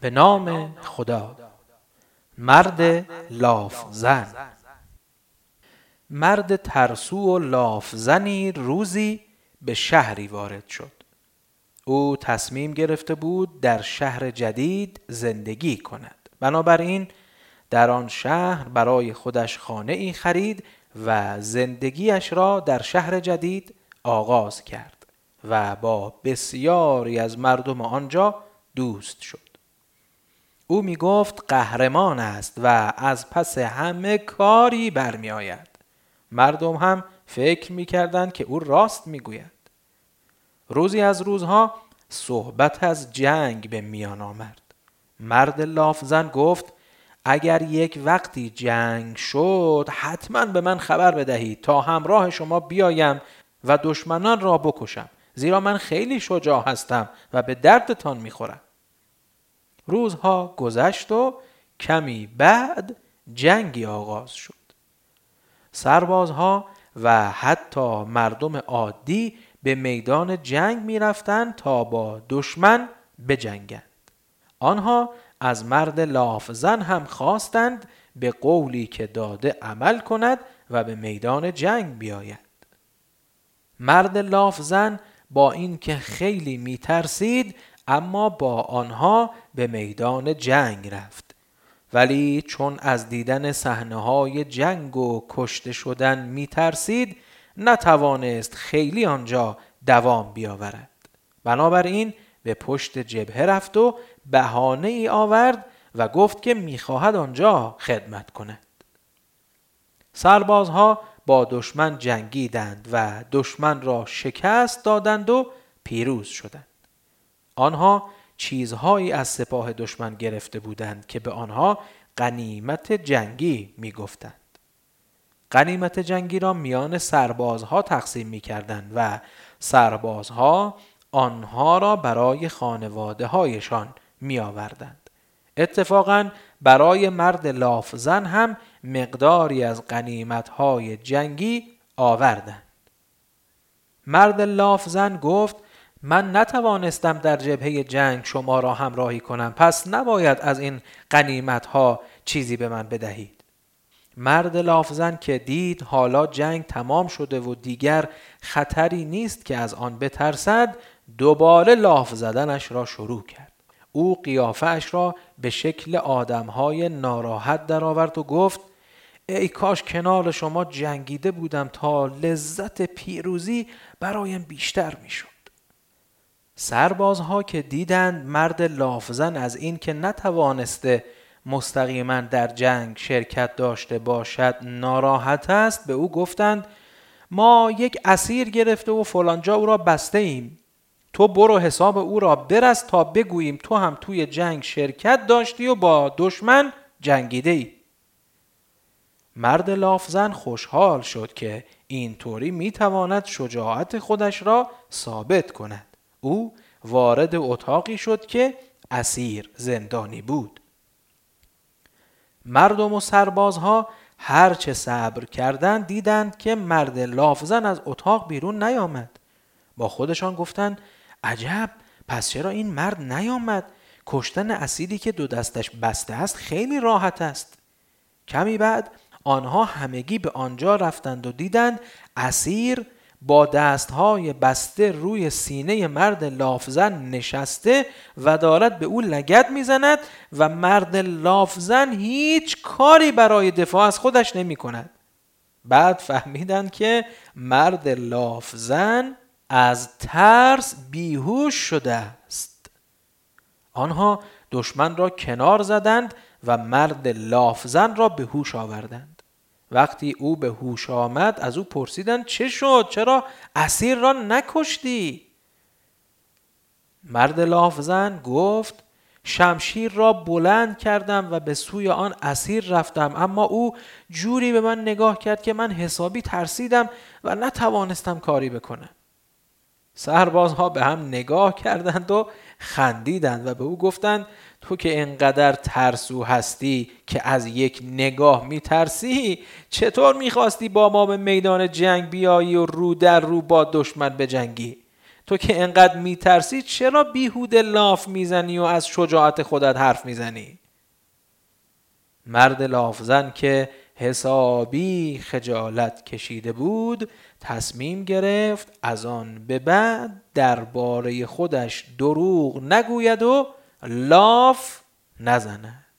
به نام خدا. مرد لاف زن. مرد ترسو و لاف زنی روزی به شهری وارد شد. او تصمیم گرفته بود در شهر جدید زندگی کند. بنابراین در آن شهر برای خودش خانه ای خرید و زندگیش را در شهر جدید آغاز کرد و با بسیاری از مردم آنجا دوست شد. او می گفت قهرمان است و از پس همه کاری برمی آید مردم هم فکر می کردن که او راست می گوید روزی از روزها صحبت از جنگ به میان آمد. مرد لافزن گفت اگر یک وقتی جنگ شد حتما به من خبر بدهید تا همراه شما بیایم و دشمنان را بکشم زیرا من خیلی شجاع هستم و به دردتان می‌خورم. روزها گذشت و کمی بعد جنگی آغاز شد. سربازها و حتی مردم عادی به میدان جنگ می رفتن تا با دشمن بجنگند. آنها از مرد لافزن هم خواستند به قولی که داده عمل کند و به میدان جنگ بیاید. مرد لافزن با اینکه خیلی می ترسید اما با آنها به میدان جنگ رفت. ولی چون از دیدن صحنه های جنگ و کشته شدن می ترسید نتوانست خیلی آنجا دوام بیاورد. بنابراین به پشت جبهه رفت و بهانه ای آورد و گفت که می‌خواهد آنجا خدمت کند. سربازها با دشمن جنگیدند و دشمن را شکست دادند و پیروز شدند. آنها چیزهایی از سپاه دشمن گرفته بودند که به آنها قنیمت جنگی می‌گفتند قنیمت جنگی را میان سربازها تقسیم می کردند و سربازها آنها را برای خانواده هایشان می آوردند. اتفاقا برای مرد لافزن هم مقداری از قنیمت های جنگی آوردند. مرد لافزن گفت من نتوانستم در جبهه جنگ شما را همراهی کنم. پس نباید از این قنیمت ها چیزی به من بدهید. مرد لافزن که دید حالا جنگ تمام شده و دیگر خطری نیست که از آن بترسد دوباره لاف زدنش را شروع کرد. او قیافش را به شکل آدمهای ناراحت درآورد و گفت ای کاش کنار شما جنگیده بودم تا لذت پیروزی برایم بیشتر می‌شد. سربازها که دیدند مرد لافزن از این که نتوانسته مستقیما در جنگ شرکت داشته باشد ناراحت است به او گفتند ما یک اسیر گرفته و فلانجا او را بسته ایم تو برو حساب او را برست تا بگوییم تو هم توی جنگ شرکت داشتی و با دشمن جنگیده ای. مرد لافزن خوشحال شد که اینطوری می‌تواند شجاعت خودش را ثابت کند. او وارد اتاقی شد که اسیر زندانی بود. مردم و سربازها هر چه صبر کردند دیدند که مرد لافزن از اتاق بیرون نیامد. با خودشان گفتند عجب پس چرا این مرد نیامد کشتن اسیدی که دو دستش بسته است خیلی راحت است کمی بعد آنها همگی به آنجا رفتند و دیدند اسیر با دستهای بسته روی سینه مرد لافزن نشسته و دارد به او لگد می‌زند و مرد لافزن هیچ کاری برای دفاع از خودش نمی کند. بعد فهمیدند که مرد لافزن از ترس بیهوش شده است آنها دشمن را کنار زدند و مرد لافزن را به هوش آوردند وقتی او به هوش آمد از او پرسیدند چه شد؟ چرا اسیر را نکشتی؟ مرد لافزن گفت شمشیر را بلند کردم و به سوی آن اسیر رفتم اما او جوری به من نگاه کرد که من حسابی ترسیدم و نتوانستم کاری بکنم. سربازها به هم نگاه کردند و خندیدند و به او گفتند تو که انقدر ترسو هستی که از یک نگاه میترسی چطور می‌خواستی با ما به میدان جنگ بیایی و رو در رو با دشمن بجنگی؟ تو که انقدر میترسی چرا بیهوده لاف می‌زنی و از شجاعت خودت حرف می‌زنی؟ مرد لافزن که حسابی خجالت کشیده بود تصمیم گرفت از آن به بعد درباره خودش دروغ نگوید و لاف نزند.